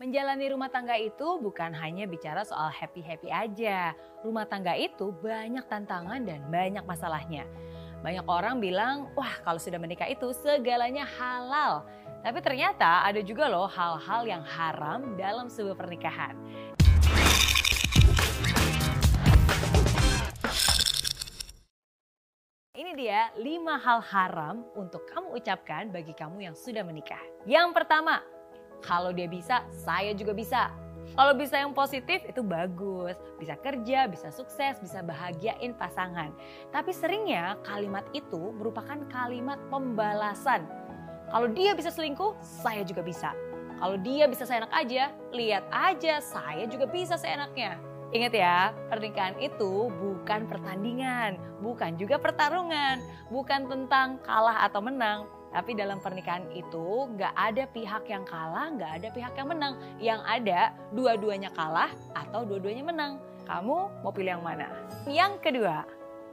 Menjalani rumah tangga itu bukan hanya bicara soal happy-happy aja. Rumah tangga itu banyak tantangan dan banyak masalahnya. Banyak orang bilang, wah kalau sudah menikah itu segalanya halal. Tapi ternyata ada juga loh hal-hal yang haram dalam sebuah pernikahan. Ini dia 5 hal haram untuk kamu ucapkan bagi kamu yang sudah menikah. Yang pertama, kalau dia bisa, saya juga bisa. Kalau bisa yang positif itu bagus, bisa kerja, bisa sukses, bisa bahagiain pasangan. Tapi seringnya kalimat itu merupakan kalimat pembalasan. Kalau dia bisa selingkuh, saya juga bisa. Kalau dia bisa seenak aja, lihat aja saya juga bisa seenaknya. Ingat ya, pernikahan itu bukan pertandingan, bukan juga pertarungan, bukan tentang kalah atau menang, tapi dalam pernikahan itu nggak ada pihak yang kalah, nggak ada pihak yang menang. Yang ada dua-duanya kalah atau dua-duanya menang. Kamu mau pilih yang mana? Yang kedua,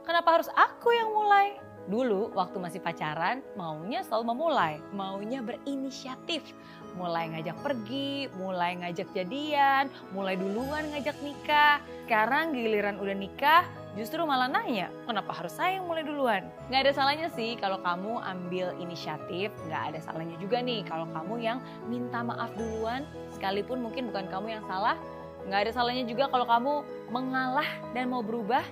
kenapa harus aku yang mulai? Dulu waktu masih pacaran maunya selalu memulai, maunya berinisiatif. Mulai ngajak pergi, mulai ngajak jadian, mulai duluan ngajak nikah. Sekarang giliran udah nikah, justru malah nanya, kenapa harus saya yang mulai duluan? Nggak ada salahnya sih kalau kamu ambil inisiatif, nggak ada salahnya juga nih kalau kamu yang minta maaf duluan, sekalipun mungkin bukan kamu yang salah, nggak ada salahnya juga kalau kamu mengalah dan mau berubah,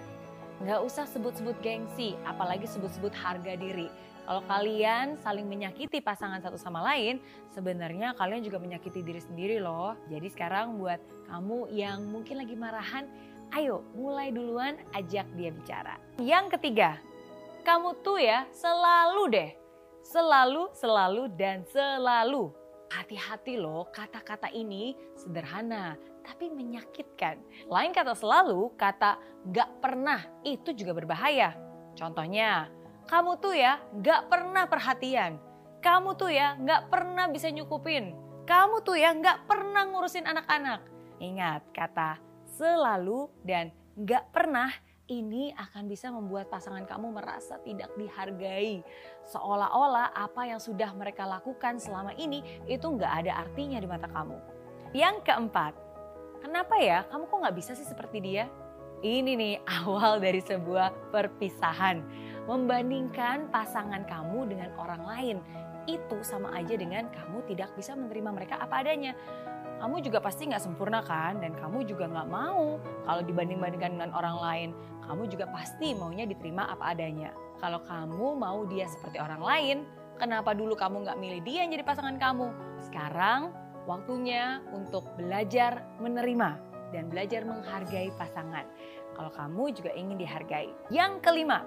nggak usah sebut-sebut gengsi, apalagi sebut-sebut harga diri. Kalau kalian saling menyakiti pasangan satu sama lain, sebenarnya kalian juga menyakiti diri sendiri loh. Jadi sekarang buat kamu yang mungkin lagi marahan, ayo mulai duluan ajak dia bicara. Yang ketiga, kamu tuh ya selalu deh, selalu, selalu, dan selalu. Hati-hati loh, kata-kata ini sederhana, tapi menyakitkan. Lain kata selalu, kata gak pernah itu juga berbahaya. Contohnya, kamu tuh ya gak pernah perhatian. Kamu tuh ya gak pernah bisa nyukupin. Kamu tuh ya gak pernah ngurusin anak-anak. Ingat, kata selalu dan gak pernah ini akan bisa membuat pasangan kamu merasa tidak dihargai. Seolah-olah apa yang sudah mereka lakukan selama ini itu nggak ada artinya di mata kamu. Yang keempat, kenapa ya kamu kok nggak bisa sih seperti dia? Ini nih awal dari sebuah perpisahan. Membandingkan pasangan kamu dengan orang lain. Itu sama aja dengan kamu tidak bisa menerima mereka apa adanya kamu juga pasti nggak sempurna kan? Dan kamu juga nggak mau kalau dibanding-bandingkan dengan orang lain. Kamu juga pasti maunya diterima apa adanya. Kalau kamu mau dia seperti orang lain kenapa dulu kamu nggak milih dia yang jadi pasangan kamu? Sekarang waktunya untuk belajar menerima dan belajar menghargai pasangan. Kalau kamu juga ingin dihargai. Yang kelima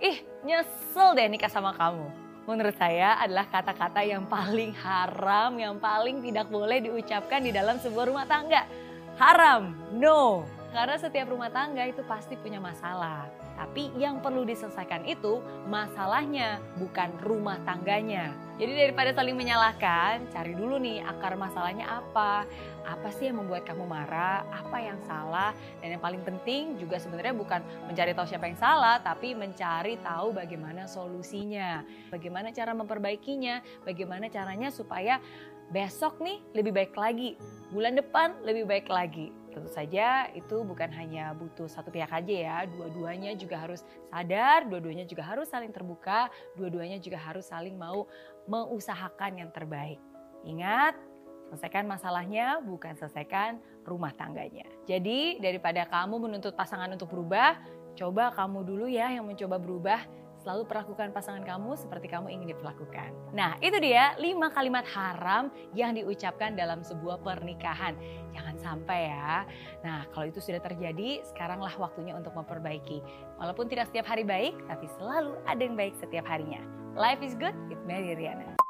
ih nyesel deh nikah sama kamu menurut saya adalah kata-kata yang paling haram, yang paling tidak boleh diucapkan di dalam sebuah rumah tangga. Haram, no. Karena setiap rumah tangga itu pasti punya masalah. Tapi yang perlu diselesaikan itu masalahnya, bukan rumah tangganya. Jadi daripada saling menyalahkan, cari dulu nih akar masalahnya apa. Apa sih yang membuat kamu marah, apa yang salah. Dan yang paling penting juga sebenarnya bukan mencari tahu siapa yang salah, tapi mencari tahu bagaimana solusinya. Bagaimana cara memperbaikinya, bagaimana caranya supaya besok nih lebih baik lagi, bulan depan lebih baik lagi. Tentu saja itu bukan hanya butuh satu pihak aja ya, dua-duanya juga harus sadar, dua-duanya juga harus saling terbuka, dua-duanya juga harus saling mau mengusahakan yang terbaik. Ingat, selesaikan masalahnya bukan selesaikan rumah tangganya. Jadi daripada kamu menuntut pasangan untuk berubah, coba kamu dulu ya yang mencoba berubah Selalu perlakukan pasangan kamu seperti kamu ingin diperlakukan. Nah, itu dia lima kalimat haram yang diucapkan dalam sebuah pernikahan. Jangan sampai ya. Nah, kalau itu sudah terjadi, sekaranglah waktunya untuk memperbaiki. Walaupun tidak setiap hari baik, tapi selalu ada yang baik setiap harinya. Life is good with Mary Riana.